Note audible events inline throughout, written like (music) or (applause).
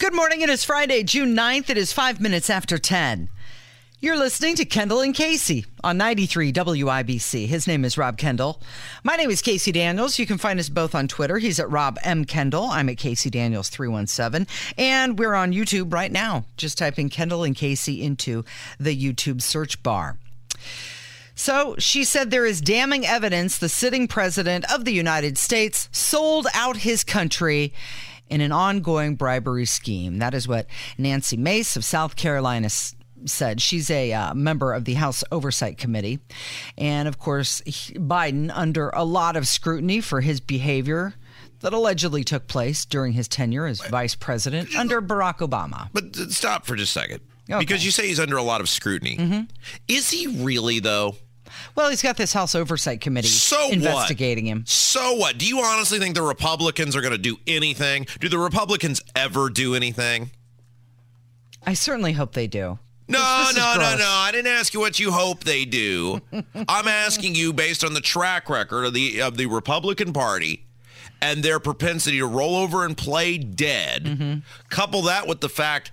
Good morning. It is Friday, June 9th. It is five minutes after 10. You're listening to Kendall and Casey on 93 WIBC. His name is Rob Kendall. My name is Casey Daniels. You can find us both on Twitter. He's at Rob M. Kendall. I'm at Casey Daniels 317. And we're on YouTube right now. Just typing Kendall and Casey into the YouTube search bar. So she said there is damning evidence the sitting president of the United States sold out his country in an ongoing bribery scheme. That is what Nancy Mace of South Carolina said. She's a uh, member of the House Oversight Committee. And of course, he, Biden, under a lot of scrutiny for his behavior that allegedly took place during his tenure as vice president under Barack Obama. But stop for just a second. Okay. Because you say he's under a lot of scrutiny. Mm-hmm. Is he really, though? Well, he's got this House Oversight Committee so investigating what? him. So what? Do you honestly think the Republicans are going to do anything? Do the Republicans ever do anything? I certainly hope they do. No, this, this no, no, no. I didn't ask you what you hope they do. (laughs) I'm asking you based on the track record of the of the Republican Party and their propensity to roll over and play dead. Mm-hmm. Couple that with the fact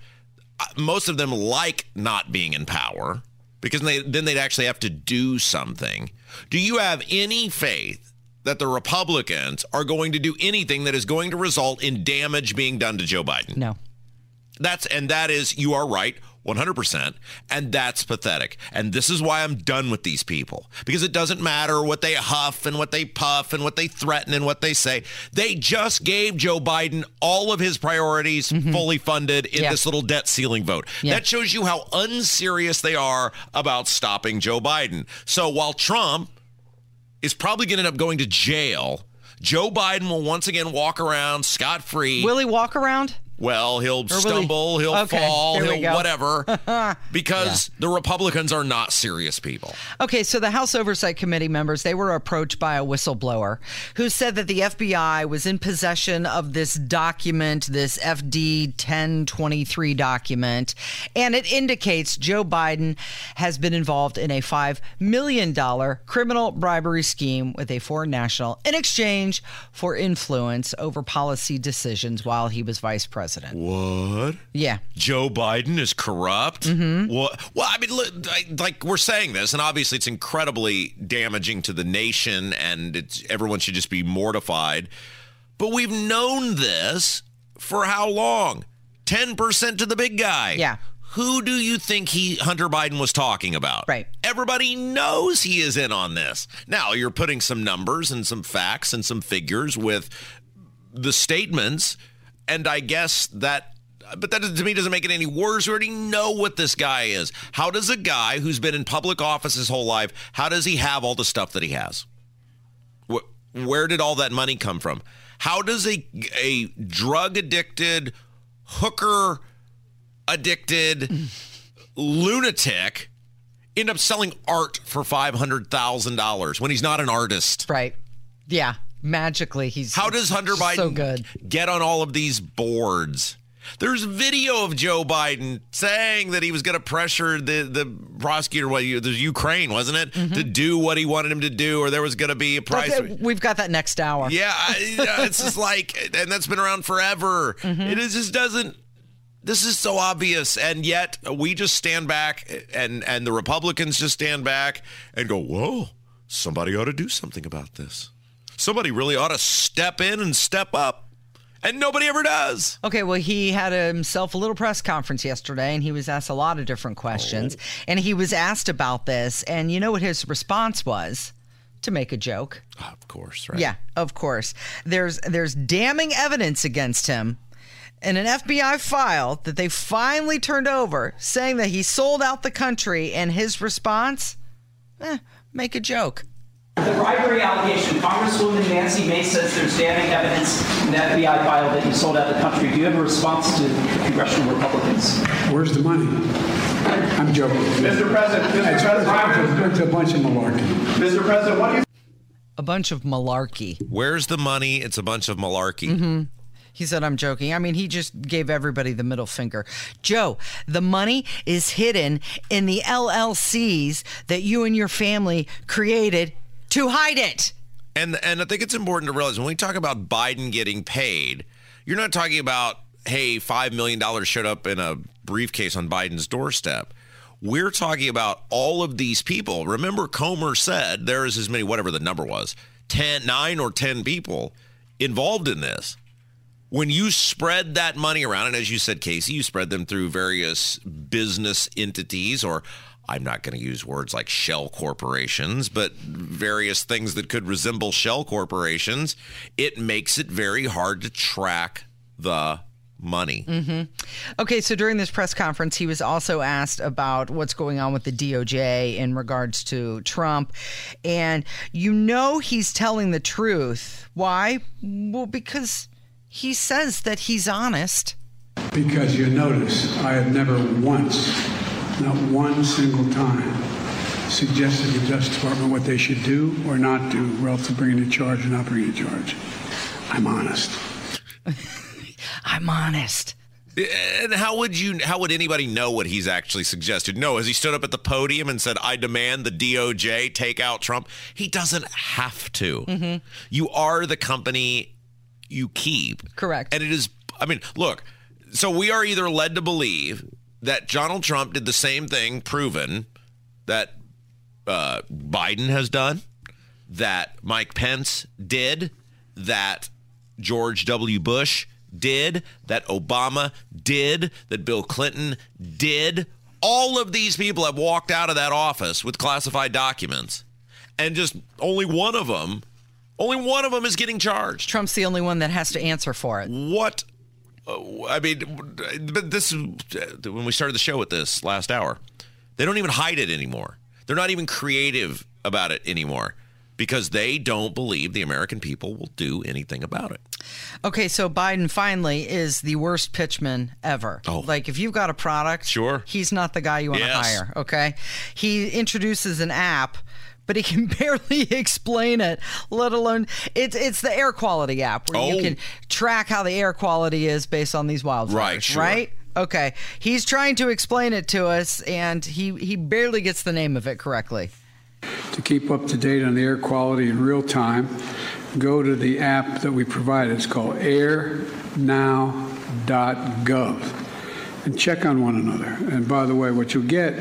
uh, most of them like not being in power because they, then they'd actually have to do something. Do you have any faith that the Republicans are going to do anything that is going to result in damage being done to Joe Biden? No. That's and that is you are right 100% and that's pathetic. And this is why I'm done with these people because it doesn't matter what they huff and what they puff and what they threaten and what they say. They just gave Joe Biden all of his priorities mm-hmm. fully funded in yeah. this little debt ceiling vote. Yeah. That shows you how unserious they are about stopping Joe Biden. So while Trump is probably going to end up going to jail, Joe Biden will once again walk around scot free. Will he walk around? Well, he'll stumble, he? will okay, fall, he'll whatever, (laughs) because yeah. the Republicans are not serious people. Okay, so the House Oversight Committee members they were approached by a whistleblower who said that the FBI was in possession of this document, this FD 1023 document, and it indicates Joe Biden has been involved in a five million dollar criminal bribery scheme with a foreign national in exchange for influence over policy decisions while he was vice president president. What? Yeah. Joe Biden is corrupt? Mm-hmm. What? Well, I mean, like we're saying this, and obviously it's incredibly damaging to the nation, and it's everyone should just be mortified. But we've known this for how long? 10% to the big guy. Yeah. Who do you think he Hunter Biden was talking about? Right. Everybody knows he is in on this. Now you're putting some numbers and some facts and some figures with the statements and I guess that but that to me doesn't make it any worse. We already know what this guy is. How does a guy who's been in public office his whole life, how does he have all the stuff that he has? Where did all that money come from? How does a a drug addicted, hooker addicted (laughs) lunatic end up selling art for five hundred thousand dollars when he's not an artist? Right. Yeah magically he's how does hunter biden so good get on all of these boards there's video of Joe Biden saying that he was going to pressure the the prosecutor, what the Ukraine, wasn't it, mm-hmm. to do what he wanted him to do, or there was going to be a price. We've got that next hour. Yeah, it's just (laughs) like, and that's been around forever. Mm-hmm. It is, just doesn't. This is so obvious, and yet we just stand back, and and the Republicans just stand back and go, "Whoa, somebody ought to do something about this." Somebody really ought to step in and step up. And nobody ever does. Okay, well, he had himself a little press conference yesterday and he was asked a lot of different questions. Oh. And he was asked about this. And you know what his response was? To make a joke. Of course, right? Yeah, of course. There's there's damning evidence against him in an FBI file that they finally turned over saying that he sold out the country and his response? Eh, make a joke. The bribery allegation, Congresswoman Nancy Mace says there's damning evidence in the FBI file that you sold out the country. Do you have a response to the congressional Republicans? Where's the money? I'm joking. Mr. President, Mr. It's, President, it's a bunch of malarkey. Mr. President, what do you A bunch of malarkey. Where's the money? It's a bunch of malarkey. Mm-hmm. He said, I'm joking. I mean, he just gave everybody the middle finger. Joe, the money is hidden in the LLCs that you and your family created to hide it. And and I think it's important to realize when we talk about Biden getting paid, you're not talking about hey, five million dollars showed up in a briefcase on Biden's doorstep. We're talking about all of these people. Remember, Comer said there is as many, whatever the number was, 10, 9 or 10 people involved in this. When you spread that money around, and as you said, Casey, you spread them through various business entities, or I'm not going to use words like shell corporations, but various things that could resemble shell corporations, it makes it very hard to track the money. Mm-hmm. Okay, so during this press conference, he was also asked about what's going on with the DOJ in regards to Trump. And you know he's telling the truth. Why? Well, because he says that he's honest. Because you notice, I have never once, not one single time, suggested to the Justice Department what they should do or not do relative to bringing a charge or not bringing a charge. I'm honest. (laughs) I'm honest. Eh, and how would you? How would anybody know what he's actually suggested? No, has he stood up at the podium and said, "I demand the DOJ take out Trump"? He doesn't have to. Mm-hmm. You are the company you keep. Correct. And it is. I mean, look. So we are either led to believe that Donald Trump did the same thing, proven that uh, Biden has done, that Mike Pence did, that George W. Bush did, that Obama did, that Bill Clinton did. All of these people have walked out of that office with classified documents, and just only one of them, only one of them is getting charged. Trump's the only one that has to answer for it. What? Uh, I mean, but this when we started the show with this last hour. They don't even hide it anymore. They're not even creative about it anymore because they don't believe the American people will do anything about it. Okay, so Biden finally is the worst pitchman ever. Oh. Like if you've got a product, Sure. he's not the guy you want to Yes. hire. Okay, he introduces an app. But he can (laughs) barely explain it, let alone it's it's the air quality app where Oh. you can oh. track how the air quality is based on these wildfires. Right, sure. Right? Okay. He's trying to explain it to us, and he he barely gets the name of it correctly. To keep up to date on the air quality in real time, go to the app that we provided. It's called airnow.gov and check on one another. And by the way, what you'll get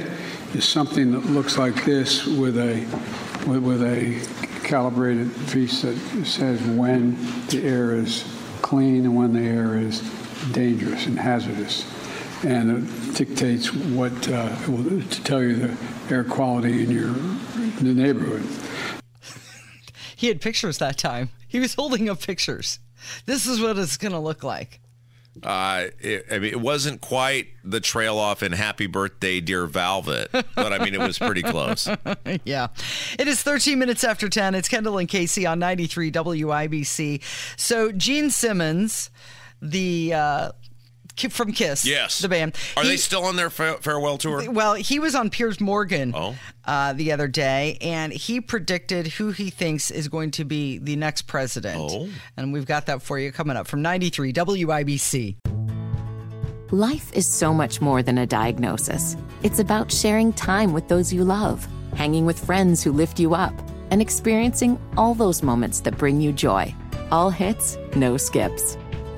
is something that looks like this with a with, with a calibrated piece that says when the air is clean and when the air is dangerous and hazardous. And it dictates what uh, to tell you the air quality in your in the neighborhood. (laughs) He had pictures that time. He was holding up pictures. This is what it's going to look like. Uh, it, I mean, it wasn't quite the trail off in "Happy Birthday, Dear Velvet," but I mean, it was pretty close. (laughs) yeah. It is 13 minutes after 10. It's Kendall and Casey on 93 WIBC. So, Gene Simmons, the uh, from Kiss, Yes, the band. Are he- they still on their fa- farewell tour? Well, he was on Piers Morgan Oh. uh, the other day, and he predicted who he thinks is going to be the next president. Oh. And we've got that for you coming up from 93 WIBC. Life is so much more than a diagnosis. It's about sharing time with those you love, hanging with friends who lift you up, and experiencing all those moments that bring you joy. All hits, no skips.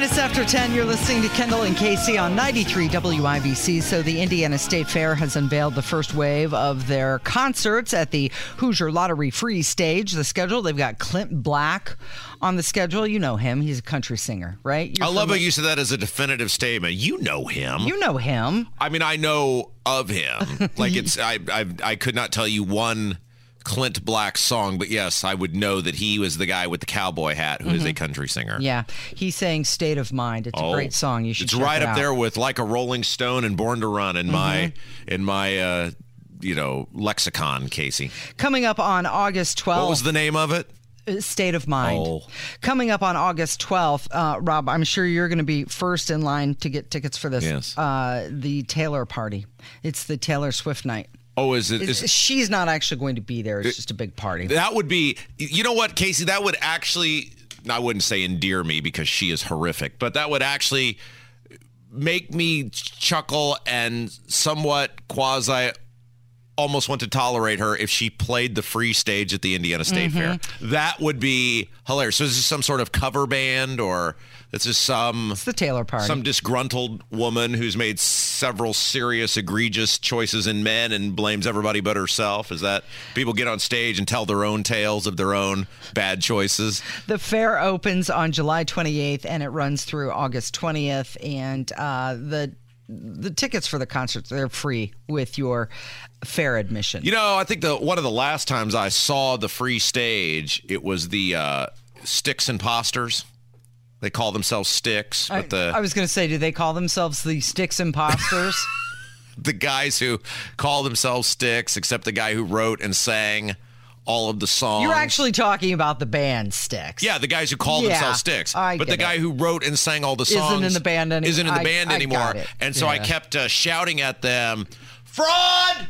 Minutes after 10, you're listening to Kendall and Casey on 93 WIBC. So, the Indiana State Fair has unveiled the first wave of their concerts at the Hoosier Lottery Free stage. The schedule, they've got Clint Black on the schedule. You know him, he's a country singer, right? You're I love how you said that as a definitive statement. You know him. You know him. I mean, I know of him. (laughs) Like it's, I, I, I could not tell you one Clint Black song, but yes, I would know that he was the guy with the cowboy hat who is a country singer. Mm-hmm. Yeah, he's saying "State of Mind." It's a great song. You should. It's right it up out. there with like a Rolling Stone and Born to Run in my Mm-hmm. in my uh, you know lexicon, Casey. Coming up on August 12th. What was the name of it? State of Mind. Oh. Coming up on August 12th, uh, Rob, I'm sure you're going to be first in line to get tickets for this. Yes. Uh, the Taylor party. It's the Taylor Swift night. Oh, is it? Is, she's not actually going to be there. It's just a big party. that would be. You know what, Casey? That would actually. I wouldn't say endear me because she is horrific, but that would actually make me chuckle and somewhat quasi almost want to tolerate her if she played the free stage at the Indiana State Fair. Mm-hmm. That would be hilarious. So is this some sort of cover band or this is some It's the Taylor party. some disgruntled woman who's made several serious egregious choices in men and blames everybody but herself? Is that people get on stage and tell their own tales of their own bad choices? The fair opens on July 28th and it runs through August 20th. And uh, the the tickets for the concerts they're free with your fair admission. You know, I think the one of the last times I saw the free stage, it was the uh, Styx Imposters. They call themselves Styx, I, but the I was going to say, do they call themselves the Styx Imposters? (laughs) the guys who call themselves Styx, except the guy who wrote and sang all of the songs. You're actually talking about the band Styx. Yeah, the guys who call Yeah, themselves Styx. I but the guy it. who wrote and sang all the songs Isn't in the band any- isn't in the I- band I anymore. And so I kept uh, shouting at them, "Fraud!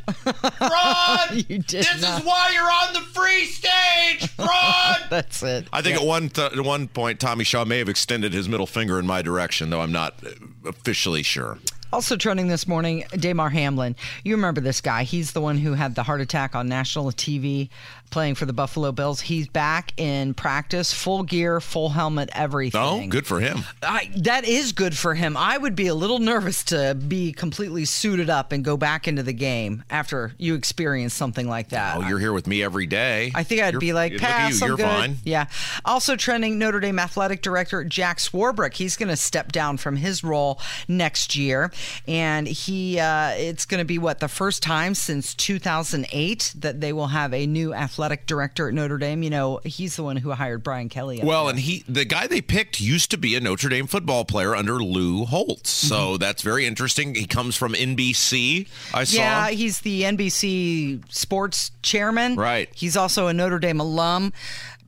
Fraud! (laughs) You did this not. is why you're on the free stage! Fraud!" (laughs) That's it. I think at one th- at one point Tommy Shaw may have extended his middle finger in my direction, though I'm not uh, officially sure. Also trending this morning, Damar Hamlin. You remember this guy. He's the one who had the heart attack on national TV playing for the Buffalo Bills. He's back in practice, full gear, full helmet, everything. Oh, good for him. I, that is good for him. I would be a little nervous to be completely suited up and go back into the game after you experience something like that. Oh, you're here with me every day. I think I'd You're- be like, pass. you, I'm good. fine. Yeah. Also trending, Notre Dame athletic director Jack Swarbrick. He's going to step down from his role next year, and he uh, it's going to be what the first time since 2008 that they will have a new athletic director at Notre Dame. You know, he's the one who hired Brian Kelly. Well, there. and he, the guy they picked, used to be a Notre Dame football player under Lou Holtz. So Mm-hmm. that's very interesting. He comes from NBC. I saw. Yeah, he's the NBC sports chairman. Right. He's also a Notre Dame alum.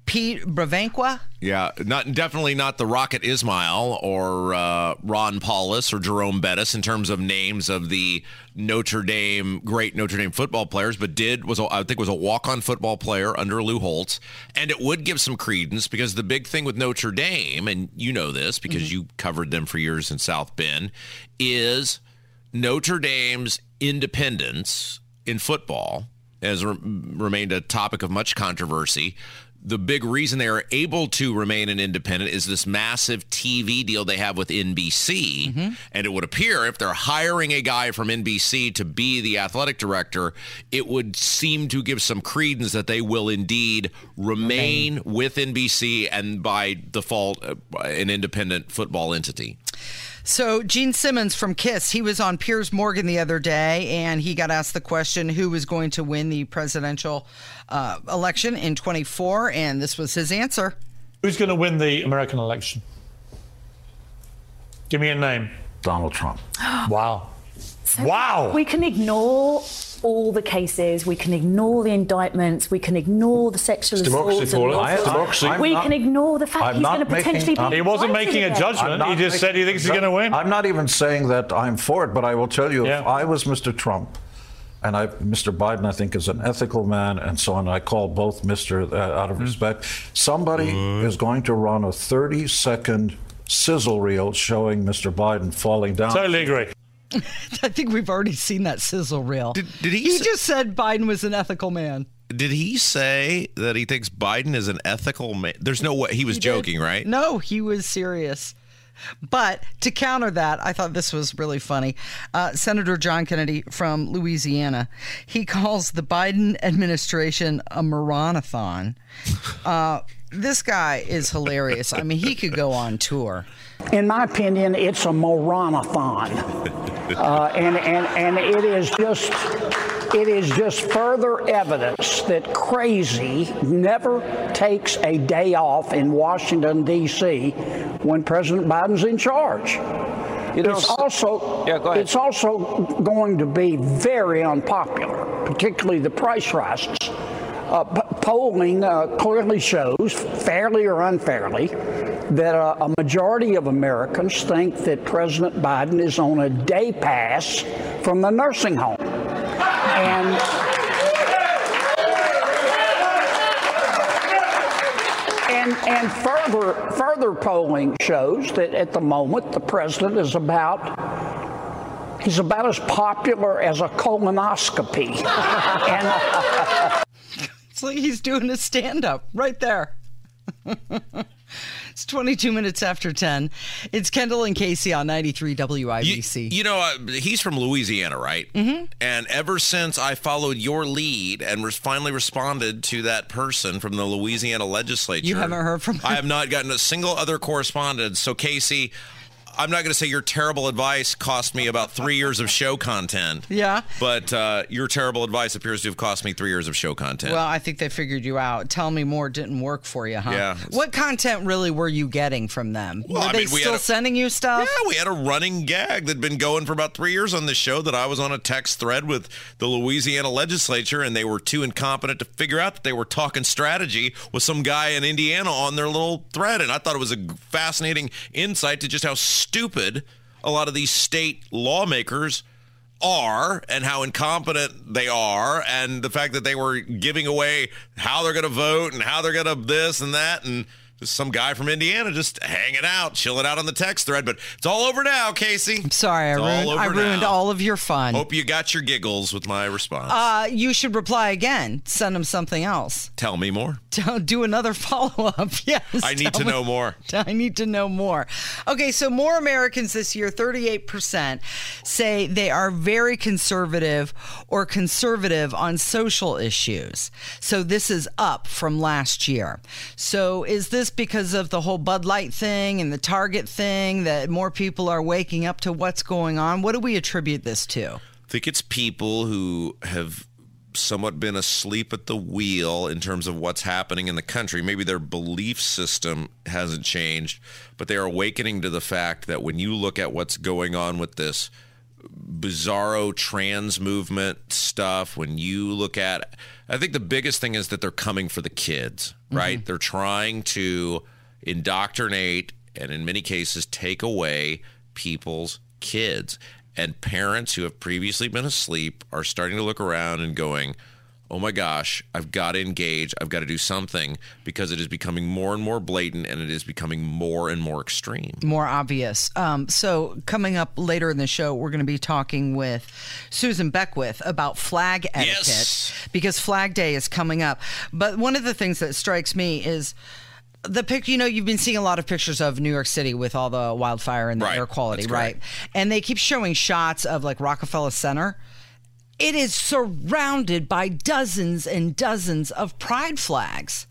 Pete Bevacqua. Yeah, not definitely not the Rocket Ismail or uh, Ron Powlus or Jerome Bettis in terms of names of the Notre Dame great Notre Dame football players, but did was a, I think was a walk on football player under Lou Holtz, and it would give some credence because the big thing with Notre Dame, and you know this because you covered them for years in South Bend, is Notre Dame's independence in football has re- remained a topic of much controversy. The big reason they are able to remain an independent is this massive TV deal they have with NBC. And it would appear if they're hiring a guy from NBC to be the athletic director, it would seem to give some credence that they will indeed remain with NBC and by default uh, an independent football entity. So Gene Simmons from Kiss, he was on Piers Morgan the other day, and he got asked the question who was going to win the presidential uh, election in 24, and this was his answer. Who's going to win the American election? Give me a name. Donald Trump. Wow. Wow. We can ignore all the cases. We can ignore the indictments. We can ignore the sexual It's democracy, assaults. and Paula. lawful- It's democracy. I'm we not- can ignore the fact I'm he's going to making- potentially be. He wasn't indicted making a judgment. I'm not He just said he thinks he's going to win. I'm not even saying that I'm for it, but I will tell you, if I was Mr. Trump, and I, Mr. Biden, I think, is an ethical man, and so on. I call both Mr. Uh, out of respect. Somebody is going to run a 30 second sizzle reel showing Mr. Biden falling down. Totally agree. (laughs) I think we've already seen that sizzle reel. Did- did he He say- just said Biden was an ethical man. Did he say that he thinks Biden is an ethical man? There's no way he was He did. joking, right? No, he was serious. But to counter that, I thought this was really funny. Uh, Senator John Kennedy from Louisiana, he calls the Biden administration a moronathon. (laughs) Uh, this guy is hilarious. I mean, he could go on tour. In my opinion, it's a moronathon, (laughs) uh, and and and it is just it is just further evidence that crazy never takes a day off in Washington D.C. when President Biden's in charge. You know, it's also Yeah, go ahead. it's also going to be very unpopular, particularly the price rises. Uh, polling uh, clearly shows, fairly or unfairly, that uh, a majority of Americans think that President Biden is on a day pass from the nursing home. And and and further further polling shows that at the moment the president is about he's about as popular as a colonoscopy. (laughs) and like he's doing a stand up right there. it's 22 minutes after 10. It's Kendall and Casey on 93 WIBC. You know, uh, he's from Louisiana, right? Mm-hmm. And ever since I followed your lead and was finally responded to that person from the Louisiana legislature, You haven't heard from I have not gotten a single other correspondence. So, Casey, I'm not going to say your terrible advice cost me about three years of show content. Yeah. But uh, your terrible advice appears to have cost me three years of show content. Well, I think they figured you out. Tell me more didn't work for you, huh? Yeah. What content really were you getting from them? Well, were I they mean, we still a- sending you stuff? Yeah, we had a running gag that'd been going for about three years on this show that I was on a text thread with the Louisiana legislature and they were too incompetent to figure out that they were talking strategy with some guy in Indiana on their little thread. And I thought it was a fascinating insight to just how stupid a lot of these state lawmakers are and how incompetent they are and the fact that they were giving away how they're going to vote and how they're going to this and that and just some guy from Indiana just hanging out, chilling out on the text thread. But it's all over now, Casey. I'm sorry, I all ruined, I ruined now. all of your fun. Hope you got your giggles with my response. Uh, you should reply again. Send him something else. Tell me more. (laughs) Don't do another follow up. (laughs) Yes. I need to me- know more. (laughs) I need to know more. Okay, so more Americans this year, 38%, say they are very conservative or conservative on social issues. So this is up from last year. So is this because of the whole Bud Light thing and the Target thing that more people are waking up to what's going on? What do we attribute this to? I think it's people who have somewhat been asleep at the wheel in terms of what's happening in the country. Maybe their belief system hasn't changed, but they are awakening to the fact that when you look at what's going on with this bizarro trans movement stuff, when you look at I think the biggest thing is that they're coming for the kids, mm-hmm. right? They're trying to indoctrinate and in many cases take away people's kids. And parents who have previously been asleep are starting to look around and going, oh my gosh, I've got to engage. I've got to do something because it is becoming more and more blatant and it is becoming more and more extreme. more obvious. Um, so, coming up later in the show, we're going to be talking with Susan Beckwith about flag etiquette Yes. because Flag Day is coming up. But one of the things that strikes me is the pic. You know, you've been seeing a lot of pictures of New York City with all the wildfire and the Right. air quality, right? And they keep showing shots of like Rockefeller Center. It is surrounded by dozens and dozens of pride flags.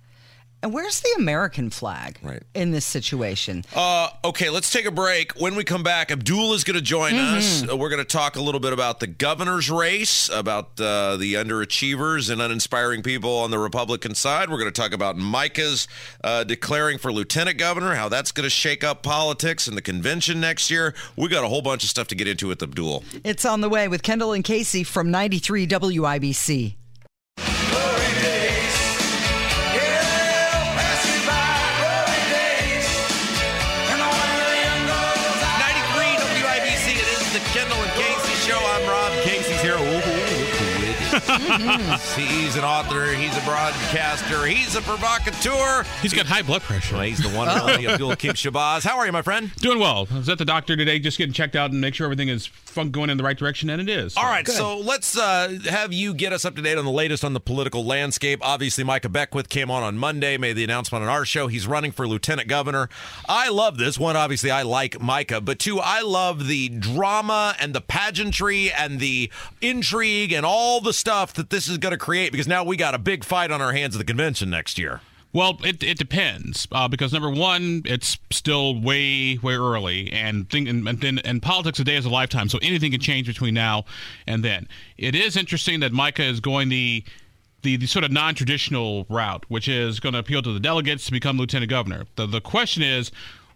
And where's the American flag Right. in this situation? Uh, okay, let's take a break. When we come back, Abdul is going to join us. Uh, We're going to talk a little bit about the governor's race, about uh, the underachievers and uninspiring people on the Republican side. We're going to talk about Micah's uh, declaring for lieutenant governor, how that's going to shake up politics in the convention next year. We got a whole bunch of stuff to get into with Abdul. It's on the way with Kendall and Casey from 93 WIBC. He's an author. He's a broadcaster. He's a provocateur. He's got high blood pressure. Well, he's the one and only Abdul Hakim Shabazz. How are you, my friend? Doing well. I was at the doctor today, just getting checked out and make sure everything is fun going in the right direction, and it is. All right, so let's uh, have you get us up to date on the latest on the political landscape. Obviously, Micah Beckwith came on on Monday, made the announcement on our show. He's running for lieutenant governor. I love this. One, obviously, I like Micah, but two, I love the drama and the pageantry and the intrigue and all the stuff that this is going to create because now we got a big fight on our hands at the convention next year. Well, it, it depends uh, because number one, it's still way way early, and thing and, and, and politics a day is a lifetime, so anything can change between now and then. It is interesting that Micah is going the the, the sort of non-traditional route, which is going to appeal to the delegates to become lieutenant governor. The the question is,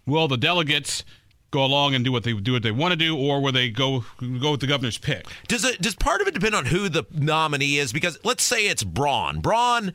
will the delegates go along and do what they do what they want to do, or will they go go with the governor's pick? Does it does part of it depend on who the nominee is? Because let's say it's Braun. Braun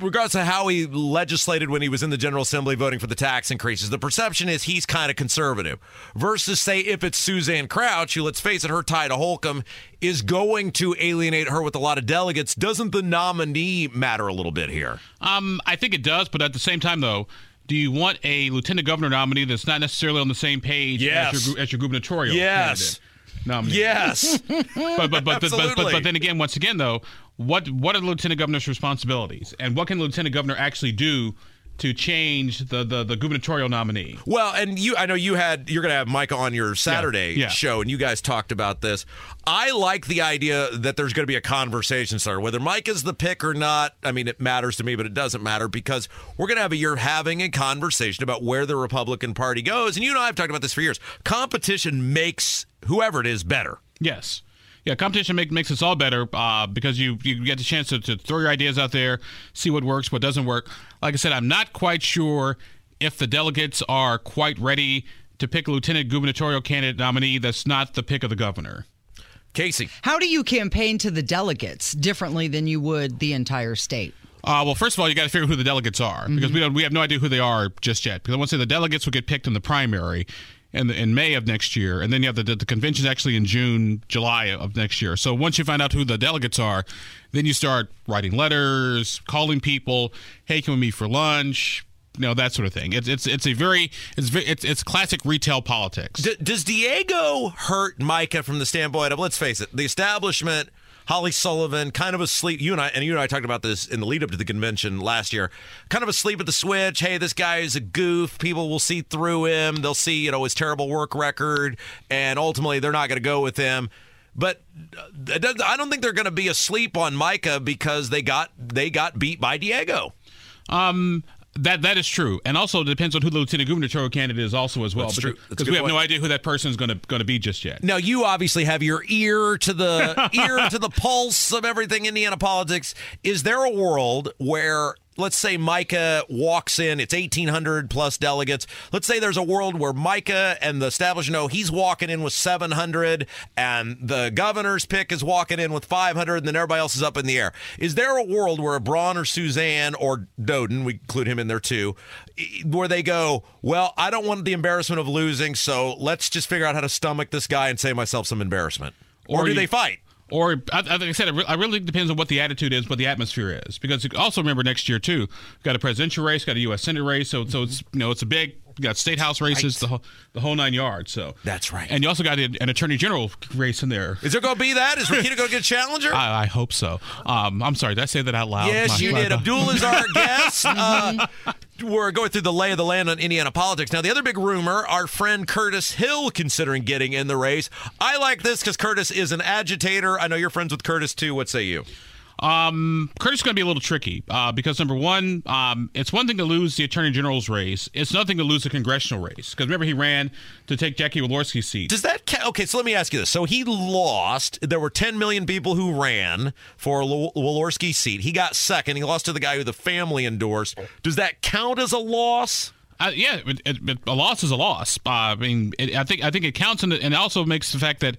regardless of how he legislated when he was in the General Assembly voting for the tax increases, the perception is he's kind of conservative. Versus, say, if it's Suzanne Crouch, who, let's face it, her tie to Holcomb is going to alienate her with a lot of delegates. Doesn't the nominee matter a little bit here? Um, I think it does, but at the same time, though, do you want a lieutenant governor nominee that's not necessarily on the same page yes. as, your, as your gubernatorial yes. candidate? Nominee? Yes. (laughs) but, but, but, but, but, but, but then again, once again, though, what what are the lieutenant governor's responsibilities, and what can the lieutenant governor actually do to change the, the, the gubernatorial nominee? Well, and you, I know you had you're going to have Mike on your Saturday Yeah, yeah. show, and you guys talked about this. I like the idea that there's going to be a conversation starter, whether Mike is the pick or not. I mean, it matters to me, but it doesn't matter because we're going to have a year having a conversation about where the Republican Party goes. And you and I have talked about this for years. Competition makes whoever it is better. Yes. Yeah, competition make, makes us all better uh, because you you get the chance to, to throw your ideas out there, see what works, what doesn't work. Like I said, I'm not quite sure if the delegates are quite ready to pick a lieutenant gubernatorial candidate nominee that's not the pick of the governor. Casey. How do you campaign to the delegates differently than you would the entire state? Uh, well, first of all, you got to figure out who the delegates are because we don't we have no idea who they are just yet. Because I want to say the delegates will get picked in the primary in, the, in May of next year, and then you have the, the, the convention's actually in June, July of next year. So once you find out who the delegates are, then you start writing letters, calling people, hey, can we meet for lunch? You know that sort of thing. It's it's it's a very it's it's it's classic retail politics. D- does Diego hurt Micah from the standpoint of let's face it, the establishment, Holli Sullivan, kind of asleep. You and I and you and I talked about this in the lead up to the convention last year. Kind of asleep at the switch. Hey, this guy is a goof. People will see through him. They'll see you know his terrible work record, and ultimately they're not going to go with him. But uh, I don't think they're going to be asleep on Micah because they got they got beat by Diego. Um, that that is true, and also it depends on who the lieutenant gubernatorial candidate is also as well. That's true. because, a because we have no idea who that person is going to going to be just yet. Now you obviously have your ear to the (laughs) ear to the pulse of everything Indiana politics. Is there a world where let's say Micah walks in, it's 1800 plus delegates. Let's say there's a world where Micah and the establishment know he's walking in with 700 and the governor's pick is walking in with 500 and then everybody else is up in the air. Is there a world where a Braun or Suzanne or Doden, we include him in there too, where they go, well, I don't want the embarrassment of losing, so let's just figure out how to stomach this guy and save myself some embarrassment. Or, do you- they fight? Or, I, I- said, it really depends on what the attitude is, what the atmosphere is. Because also remember next year too, got a presidential race, got a U.S. Senate race, so so it's you know it's a big. You got state house races, the whole the whole nine yards. So That's right. And you also got an, an attorney general race in there. Is there going to be that? Is Rokita going to get a challenger? (laughs) I, I hope so. Um, I'm sorry, did I say that out loud? Yes, My- you did. Abdul is our (laughs) guest. Uh, we're going through the lay of the land on Indiana politics. Now, the other big rumor, our friend Curtis Hill considering getting in the race. I like this because Curtis is an agitator. I know you're friends with Curtis too. What say you? Um, Curtis is going to be a little tricky uh, because number one, um, it's one thing to lose the attorney general's race. It's nothing to lose the congressional race because remember he ran to take Jackie Walorski's seat. Does that count? Okay, so let me ask you this. So he lost. There were 10 million people who ran for L- Walorski's seat. He got second. He lost to the guy who the family endorsed. Does that count as a loss? Uh, yeah, it, it, a loss is a loss. Uh, I mean, it, I think I think it counts, the, and it also makes the fact that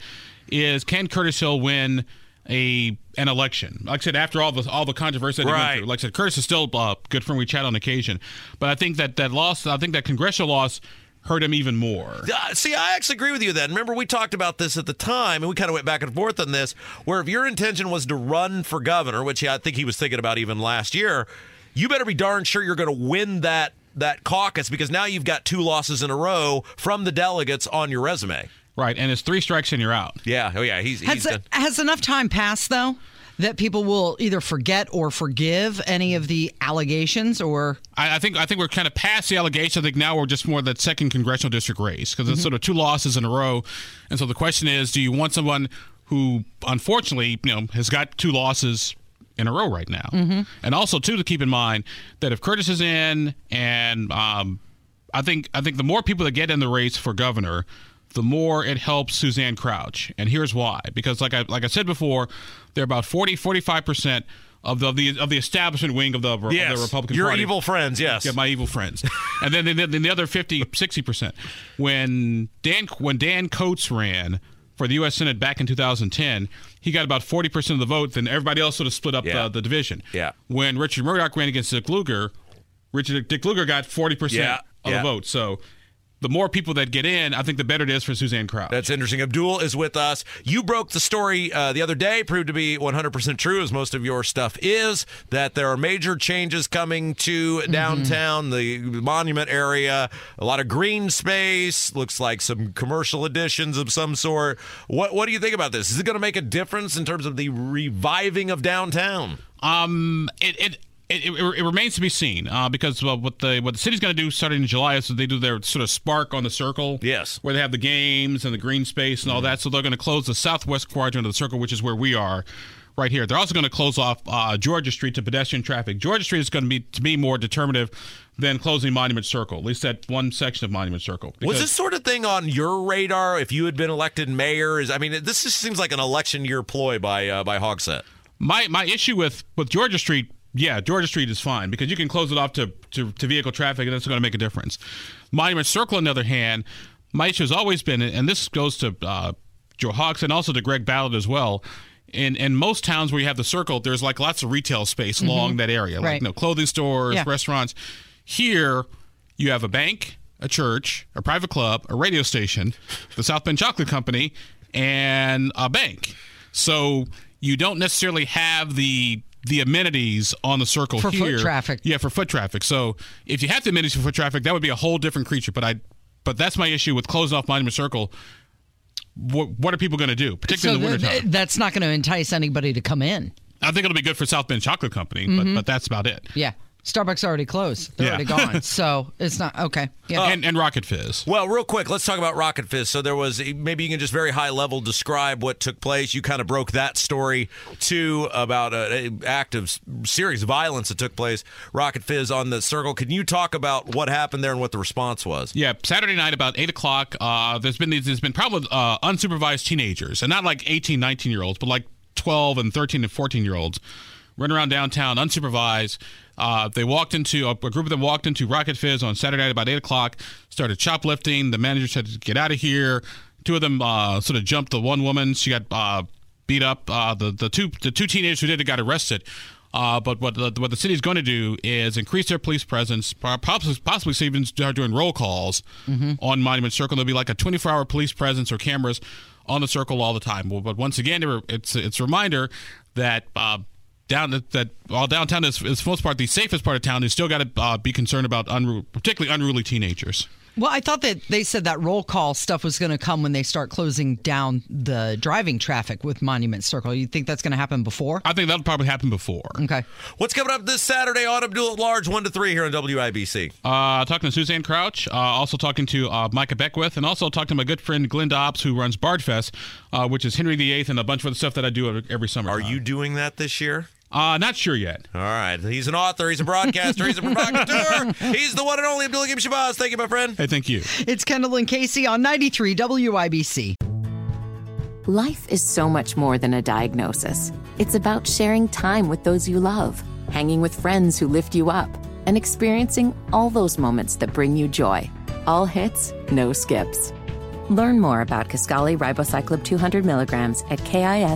is can Curtis Hill win a an election? Like I said, after all the all the controversy that Right. through, like I said, Curtis is still uh, good friend. We chat on occasion, but I think that that loss, I think that congressional loss hurt him even more. Uh, see, I actually agree with you then. Remember, we talked about this at the time, and we kind of went back and forth on this, where if your intention was to run for governor, which I think he was thinking about even last year, you better be darn sure you're going to win that that caucus because now you've got two losses in a row from the delegates on your resume. Right, and it's three strikes and you're out. Yeah, oh yeah, he's, Has, done. has enough time passed, though, that people will either forget or forgive any of the allegations or. I, I think I think we're kind of past the allegations. I think now we're just more that second congressional district race because it's Mhm. sort of two losses in a row, and so the question is, do you want someone who unfortunately you know has got two losses in a row right now, Mhm. and also too to keep in mind that if Curtis is in, and um, I think I think the more people that get in the race for governor, the more it helps Suzanne Crouch. And here's why: because like I like I said before, they're about 40, 45 percent. Of the, of the of the establishment wing of the, of the Republican your Party. evil friends, yes. Yeah, my evil friends. and then, then, then the other 50, 60%. When Dan when Dan Coats ran for the U.S. Senate back in 2010, he got about 40% of the vote. Then everybody else sort of split up Yeah. the, the division. Yeah. When Richard Mourdock ran against Dick Lugar, Richard Dick Lugar got 40% Yeah, of yeah. the vote. So the more people that get in, I think the better it is for Suzanne Crouch. That's interesting. Abdul is with us. You broke the story uh, the other day, proved to be 100% true, as most of your stuff is, that there are major changes coming to downtown, the monument area, a lot of green space, looks like some commercial additions of some sort. What, what do you think about this? Is it going to make a difference in terms of the reviving of downtown? Um, it it. It, it, it remains to be seen uh, because well, what the what the city's going to do starting in July is they do their sort of spark on the circle. Yes, where they have the games and the green space and all that. So they're going to close the southwest quadrant of the circle, which is where we are, right here. They're also going to close off uh, Georgia Street to pedestrian traffic. Georgia Street is going to be to me more determinative than closing Monument Circle, at least that one section of Monument Circle. Was this sort of thing on your radar if you had been elected mayor? Is I mean, this just seems like an election year ploy by uh, by Hogsett. My my issue with with Georgia Street, yeah, Georgia Street is fine because you can close it off to to, to vehicle traffic and that's going to make a difference. Monument Circle, on the other hand, my issue has always been, and this goes to uh, Joe Hawks and also to Greg Ballard as well. In in most towns where you have the circle, there's like lots of retail space Mhm. along that area, like Right. you know, clothing stores, Yeah. restaurants. Here, you have a bank, a church, a private club, a radio station, the South Bend Chocolate Company, and a bank. So you don't necessarily have the the amenities on the circle For foot here. traffic. Yeah, for foot traffic. So if you have the amenities for foot traffic, that would be a whole different creature. But I, but that's my issue with closing off Monument Circle. What, what are people going to do, particularly so in the th- wintertime? that's not going to entice anybody to come in. I think it'll be good for South Bend Chocolate Company, Mhm. but, but that's about it. Yeah. Starbucks already closed. They're Yeah. already gone. (laughs) so it's not okay. Yeah. and, and Rocket Fizz. Well, real quick, let's talk about Rocket Fizz. So there was maybe you can just very high level describe what took place. You kind of broke that story too about an act of serious violence that took place. Rocket Fizz on the circle. Can you talk about what happened there and what the response was? Yeah, Saturday night about eight o'clock. Uh, there's been these, there's been probably uh, unsupervised teenagers, and not like 18, 19 year olds, but like 12 and 13 and 14 year olds, running around downtown unsupervised. Uh, they walked into a, a group of them walked into Rocket Fizz on Saturday night about eight o'clock. Started shoplifting. The manager said, to "Get out of here." Two of them uh, sort of jumped the one woman. She got uh, beat up. Uh, the the two the two teenagers who did it got arrested. Uh, but what the, what the city's going to do is increase their police presence, possibly, possibly even start doing roll calls on Monument Circle. There'll be like a 24-hour police presence or cameras on the circle all the time. Well, but once again, it's it's a reminder that. Down that, that while downtown is, is for the most part the safest part of town, you still got to uh, be concerned about unru- particularly unruly teenagers. Well, I thought that they said that roll call stuff was going to come when they start closing down the driving traffic with Monument Circle. You think that's going to happen before? I think that'll probably happen before. Okay. What's coming up this Saturday on Abdul at Large, 1 to 3 here on WIBC? Uh, talking to Suzanne Crouch, uh, also talking to uh, Micah Beckwith, and also talking to my good friend Glenn Dobbs, who runs Bardfest, uh, which is Henry VIII and a bunch of other stuff that I do every, every summer. Are you doing that this year? Uh, not sure yet. All right. He's an author. He's a broadcaster. He's a provocateur. (laughs) He's the one and only Abdul Hakim Shabazz. Thank you, my friend. Hey, thank you. It's Kendall and Casey on 93 WIBC. Life is so much more than a diagnosis. It's about sharing time with those you love, hanging with friends who lift you up, and experiencing all those moments that bring you joy. All hits, no skips. Learn more about Kisqali Ribociclib 200 milligrams at kisqali.com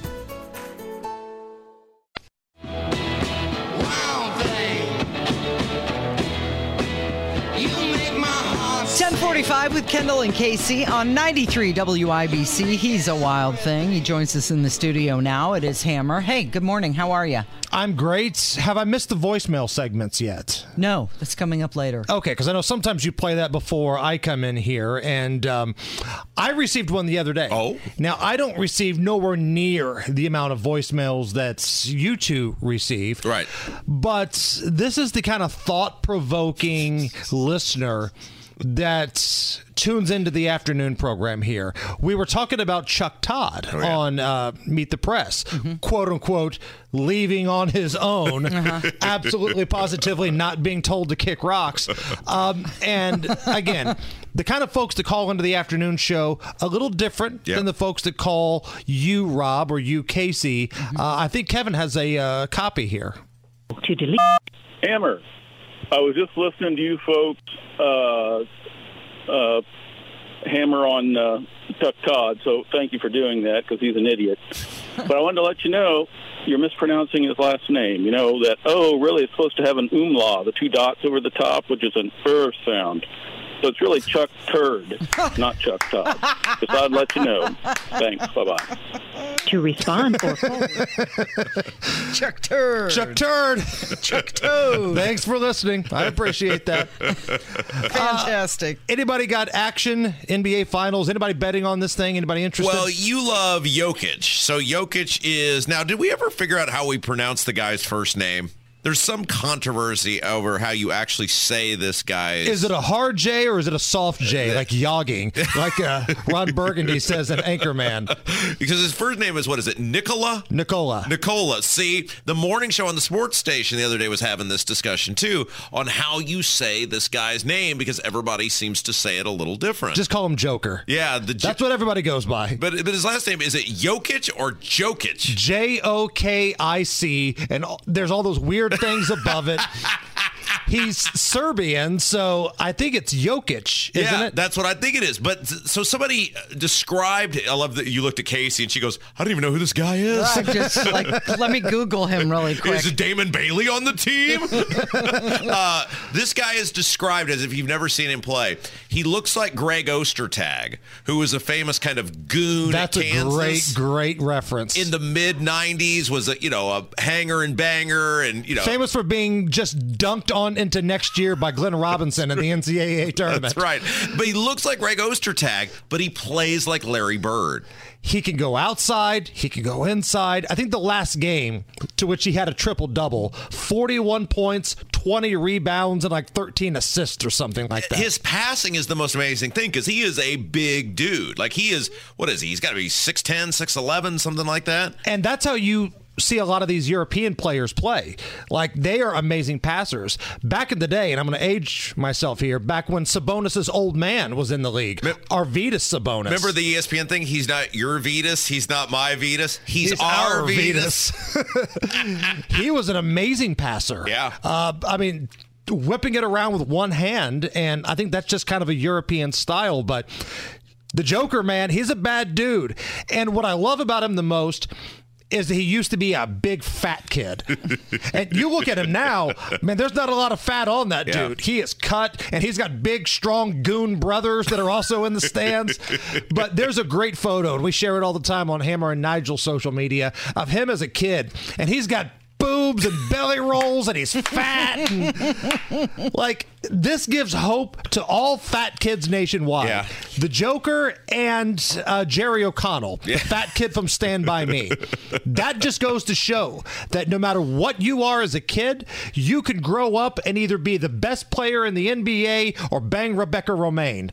With Kendall and Casey on 93 WIBC. He's a wild thing. He joins us in the studio now. It is Hammer. Hey, good morning. How are you? I'm great. Have I missed the voicemail segments yet? No, that's coming up later. Okay, because I know sometimes you play that before I come in here, and um, I received one the other day. Oh. Now, I don't receive nowhere near the amount of voicemails that you two receive. Right. But this is the kind of thought provoking listener that tunes into the afternoon program here. We were talking about Chuck Todd Oh, yeah. on uh, Meet the Press, Mm-hmm. quote unquote, leaving on his own, Uh-huh. absolutely positively not being told to kick rocks. Um, and again, the kind of folks that call into the afternoon show a little different Yeah. than the folks that call you Rob or you Casey. Mm-hmm. Uh, I think Kevin has a uh, copy here. to delete. Hammer, I was just listening to you folks uh, uh, hammer on uh, Chuck Todd, so thank you for doing that because he's an idiot. (laughs) but I wanted to let you know you're mispronouncing his last name. You know that, oh, really, it's supposed to have an umlaut, the two dots over the top, which is an er sound. So it's really Chuck Turd, not Chuck Todd. Just thought I'd let you know. Thanks. Bye bye. To respond or Chuck Turd. Chuck Turd. Chuck Toad. Thanks for listening. I appreciate that. Fantastic. Uh, anybody got action? NBA Finals? Anybody betting on this thing? Anybody interested? Well, you love Jokic. So Jokic is now. Did we ever figure out how we pronounce the guy's first name? There's some controversy over how you actually say this guy's. is it a hard J or is it a soft J, like yogging, (laughs) like uh, Ron Burgundy says in Anchorman? because his first name is what is it? Nikola. Nikola. Nikola. See, the morning show on the sports station the other day was having this discussion too on how you say this guy's name because everybody seems to say it a little different. Just call him Joker. yeah, the That's what everybody goes by. But but his last name is it Jokic or Jokic? J O K I C, and there's all those weird things above it. He's Serbian, so I think it's Jokic, isn't yeah, it? that's what I think it is. But so somebody described. I love that you looked at Casey and she goes, "I don't even know who this guy is." I'm just (laughs) like, let me Google him really quick. Is Damon Bailey on the team? (laughs) (laughs) uh, this guy is described as if you've never seen him play. He looks like Greg Ostertag, who was a famous kind of goon That's at a Kansas. great, great reference. in the mid '90s, was a you know a hanger and banger, and you know Famous for being just dunked on into next year by Glenn Robinson in the NCAA tournament. That's right. But he looks like Greg Ostertag, but he plays like Larry Bird. He can go outside, he can go inside. I think the last game to which he had a triple double 41 points, 20 rebounds, and like 13 assists or something like that. His passing is the most amazing thing because he is a big dude. Like he is, what is he? He's got to be 6'10, 6'11, something like that. And that's how you see a lot of these European players play. Like they are amazing passers. Back in the day, and I'm going to age myself here, back when Sabonis's old man was in the league, Arvydas Sabonis. Remember the ESPN thing? He's not your Vetus. He's not my Vetus. He's, He's our, our Vetus. (laughs) he was an amazing passer. Yeah. Uh, I mean, whipping it around with one hand, and I think that's just kind of a European style. But the Joker, man, he's a bad dude. And what I love about him the most is that he used to be a big fat kid. (laughs) and you look at him now, man, there's not a lot of fat on that Yeah. dude. He is cut and he's got big, strong goon brothers that are also in the stands. (laughs) but there's a great photo, and we share it all the time on Hammer and Nigel social media of him as a kid. And he's got boobs and belly rolls and he's fat and like this gives hope to all fat kids nationwide. Yeah. the joker and uh, jerry o'connell the fat kid from stand by me. That just goes to show that no matter what you are as a kid you can grow up and either be the best player in the nba or bang rebecca romijn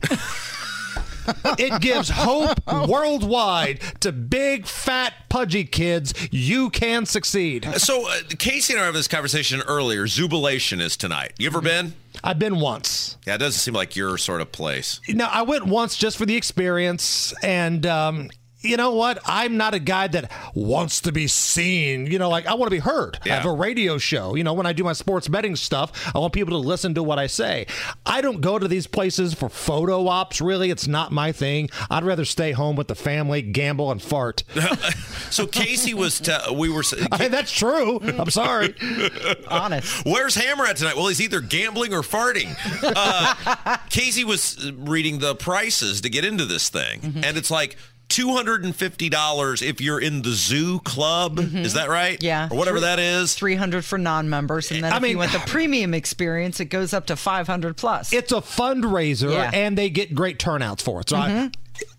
it gives hope (laughs) worldwide to big, fat, pudgy kids. You can succeed. So uh, Casey and I were having this conversation earlier. Zoobilation is tonight. You ever been? I've been once. Yeah, it doesn't seem like your sort of place. No, I went once just for the experience, and um, you know what? I'm not a guy that wants to be seen. You know, like I want to be heard. I have a radio show. You know, when I do my sports betting stuff, I want people to listen to what I say. I don't go to these places for photo ops, really. It's not my thing. I'd rather stay home with the family, gamble, and fart. (laughs) so Casey was, te- we were. (laughs) I, that's true. I'm sorry. (laughs) Honest. Where's Hammer at tonight? Well, he's either gambling or farting. Uh, Casey was reading the prices to get into this thing, Mm-hmm. and it's like. Two hundred and fifty dollars if you're in the zoo club. Is that right? Mm-hmm. Yeah. or whatever that is. Three hundred for non-members, and then I if mean- you want the (sighs) premium experience, it goes up to five hundred plus. It's a fundraiser, Yeah. and they get great turnouts for it. So I,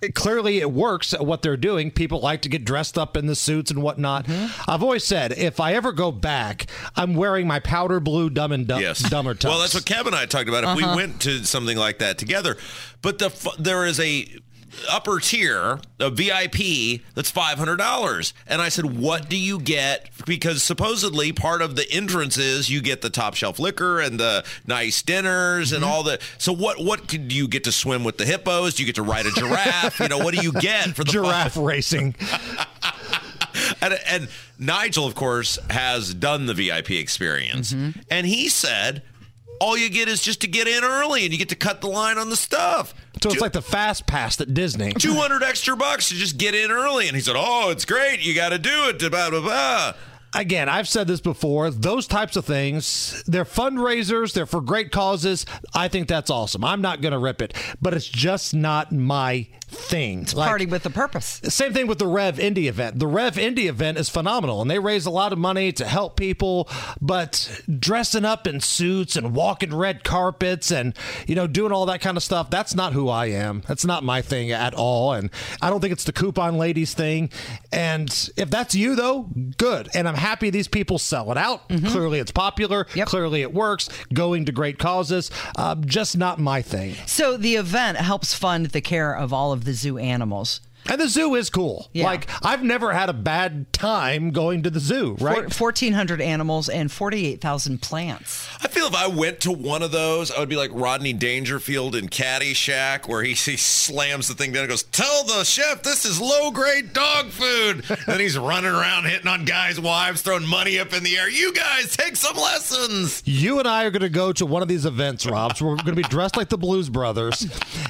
it- clearly, it works at what they're doing. People like to get dressed up in the suits and whatnot. I've always said if I ever go back, I'm wearing my powder blue Dumb and Dumb, Yes. Dumber tux. Well, that's what Kevin and I talked about. If we Uh-huh. went to something like that together, but the there is a upper tier, a VIP that's five hundred dollars, and I said, "What do you get?" Because supposedly part of the entrance is you get the top shelf liquor and the nice dinners and all the. So what? What could you get to swim with the hippos? Do you get to ride a giraffe? you know, what do you get for the giraffe racing? (laughs) (laughs) and, and Nigel, of course, has done the VIP experience, Mm-hmm. and he said all you get is just to get in early, and you get to cut the line on the stuff. So it's like the fast pass at Disney. Two hundred extra bucks to just get in early, and he said, "Oh, it's great. You got to do it." Blah blah blah. Again, I've said this before. Those types of things, they're fundraisers, they're for great causes. I think that's awesome. I'm not going to rip it, but it's just not my thing. It's party with a purpose. Same thing with the Rev Indy event. The Rev Indy event is phenomenal, and they raise a lot of money to help people. But dressing up in suits and walking red carpets and you know doing all that kind of stuff—that's not who I am. That's not my thing at all. And I don't think it's the coupon ladies thing. And if that's you, though, good. And I'm happy these people sell it out. Clearly, it's popular. Clearly, it works. Going to great causes. Uh, just not my thing. So the event helps fund the care of all of the zoo animals. And the zoo is cool. Like I've never had a bad time going to the zoo, right? Four, 1,400 animals and 48,000 plants. I feel if I went to one of those, I would be like Rodney Dangerfield in Caddyshack, where he, he slams the thing down and goes, "Tell the chef this is low grade dog food." (laughs) then he's running around hitting on guys' wives, throwing money up in the air. You guys take some lessons. You and I are going to go to one of these events, Rob. So we're going to be dressed like the Blues Brothers,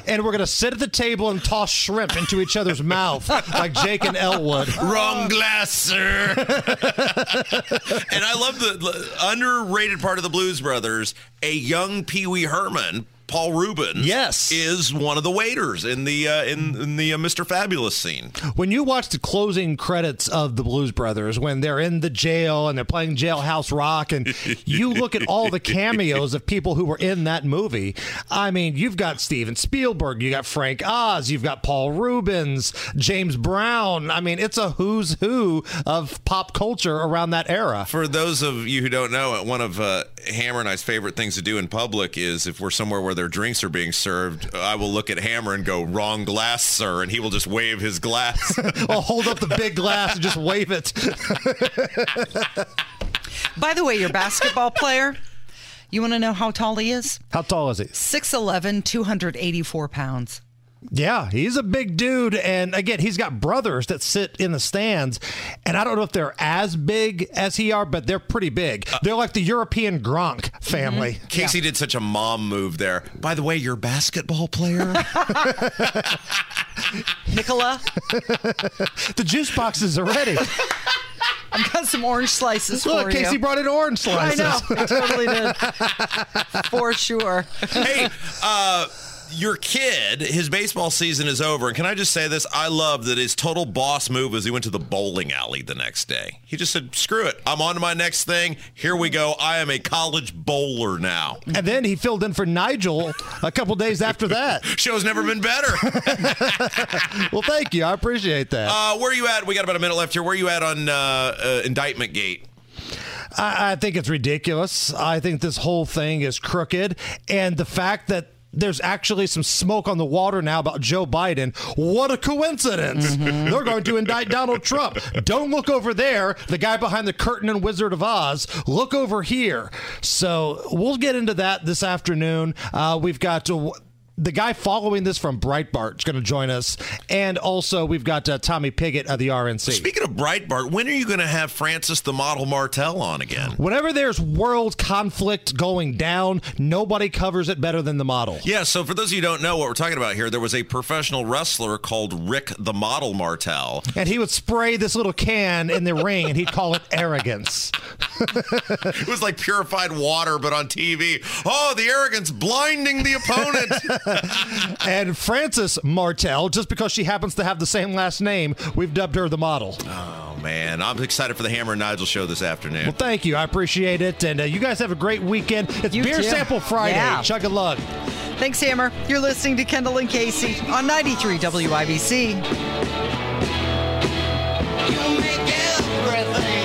and we're going to sit at the table and toss shrimp into each other's mouth like Jake and Elwood. Wrong glass, sir. (laughs) and I love the, the underrated part of the Blues Brothers. A young Pee Wee Herman, Paul Reubens, yes, is one of the waiters in the uh, in, in the uh, Mr. Fabulous scene. When you watch the closing credits of the Blues Brothers, when they're in the jail and they're playing Jailhouse Rock, and (laughs) you look at all the cameos of people who were in that movie, I mean, you've got Steven Spielberg, you got Frank Oz, you've got Paul Reubens, James Brown. I mean, it's a who's who of pop culture around that era. For those of you who don't know, one of uh, Hammer and I's favorite things to do in public is if we're somewhere where their drinks are being served, I will look at Hammer and go, "Wrong glass, sir," and he will just wave his glass. (laughs) I'll hold up the big glass and just wave it. (laughs) By the way, your basketball player, you want to know how tall he is? How tall is he? 6'11, 284 pounds. Yeah, he's a big dude. And again, he's got brothers that sit in the stands. And I don't know if they're as big as he are, but they're pretty big. They're like the European Gronk family. Casey did such a mom move there. By the way, your basketball player. (laughs) Nikola, (laughs) the juice boxes are ready. (laughs) I've got some orange slices Look, for you. Casey brought in orange slices. I know, I totally did. for sure. hey, uh, your kid, his baseball season is over. And can I just say this? I love that his total boss move was he went to the bowling alley the next day. He just said, screw it. I'm on to my next thing. Here we go. I am a college bowler now. And then he filled in for Nigel a couple days after that. (laughs) Show's never been better. (laughs) well, thank you. I appreciate that. Uh, where are you at? We got about a minute left here. Where are you at on uh, uh, indictment gate? I, I think it's ridiculous. I think this whole thing is crooked. And the fact that there's actually some smoke on the water now about Joe Biden. What a coincidence. They're going to indict Donald Trump. Don't look over there, the guy behind the curtain in Wizard of Oz. Look over here. So we'll get into that this afternoon. Uh, we've got to the guy following this from Breitbart is going to join us, and also we've got uh, Tommy Pigott of the RNC. Speaking of Breitbart, when are you going to have Frances the Model Martel on again? Whenever there's world conflict going down, nobody covers it better than the model. Yeah, so for those of you who don't know what we're talking about here, there was a professional wrestler called Rick the Model Martel. And he would spray this little can in the ring and he'd call it arrogance. (laughs) it was like purified water, but on TV. Oh, the arrogance blinding the opponent. (laughs) (laughs) and Frances Martel, just because she happens to have the same last name, we've dubbed her the model. Oh, man. I'm excited for the Hammer and Nigel show this afternoon. Well, thank you. I appreciate it. And uh, you guys have a great weekend. It's you Beer too. Sample Friday. Yeah. Chug a lug. Thanks, Hammer. You're listening to Kendall and Casey on 93 WIBC. You make everything.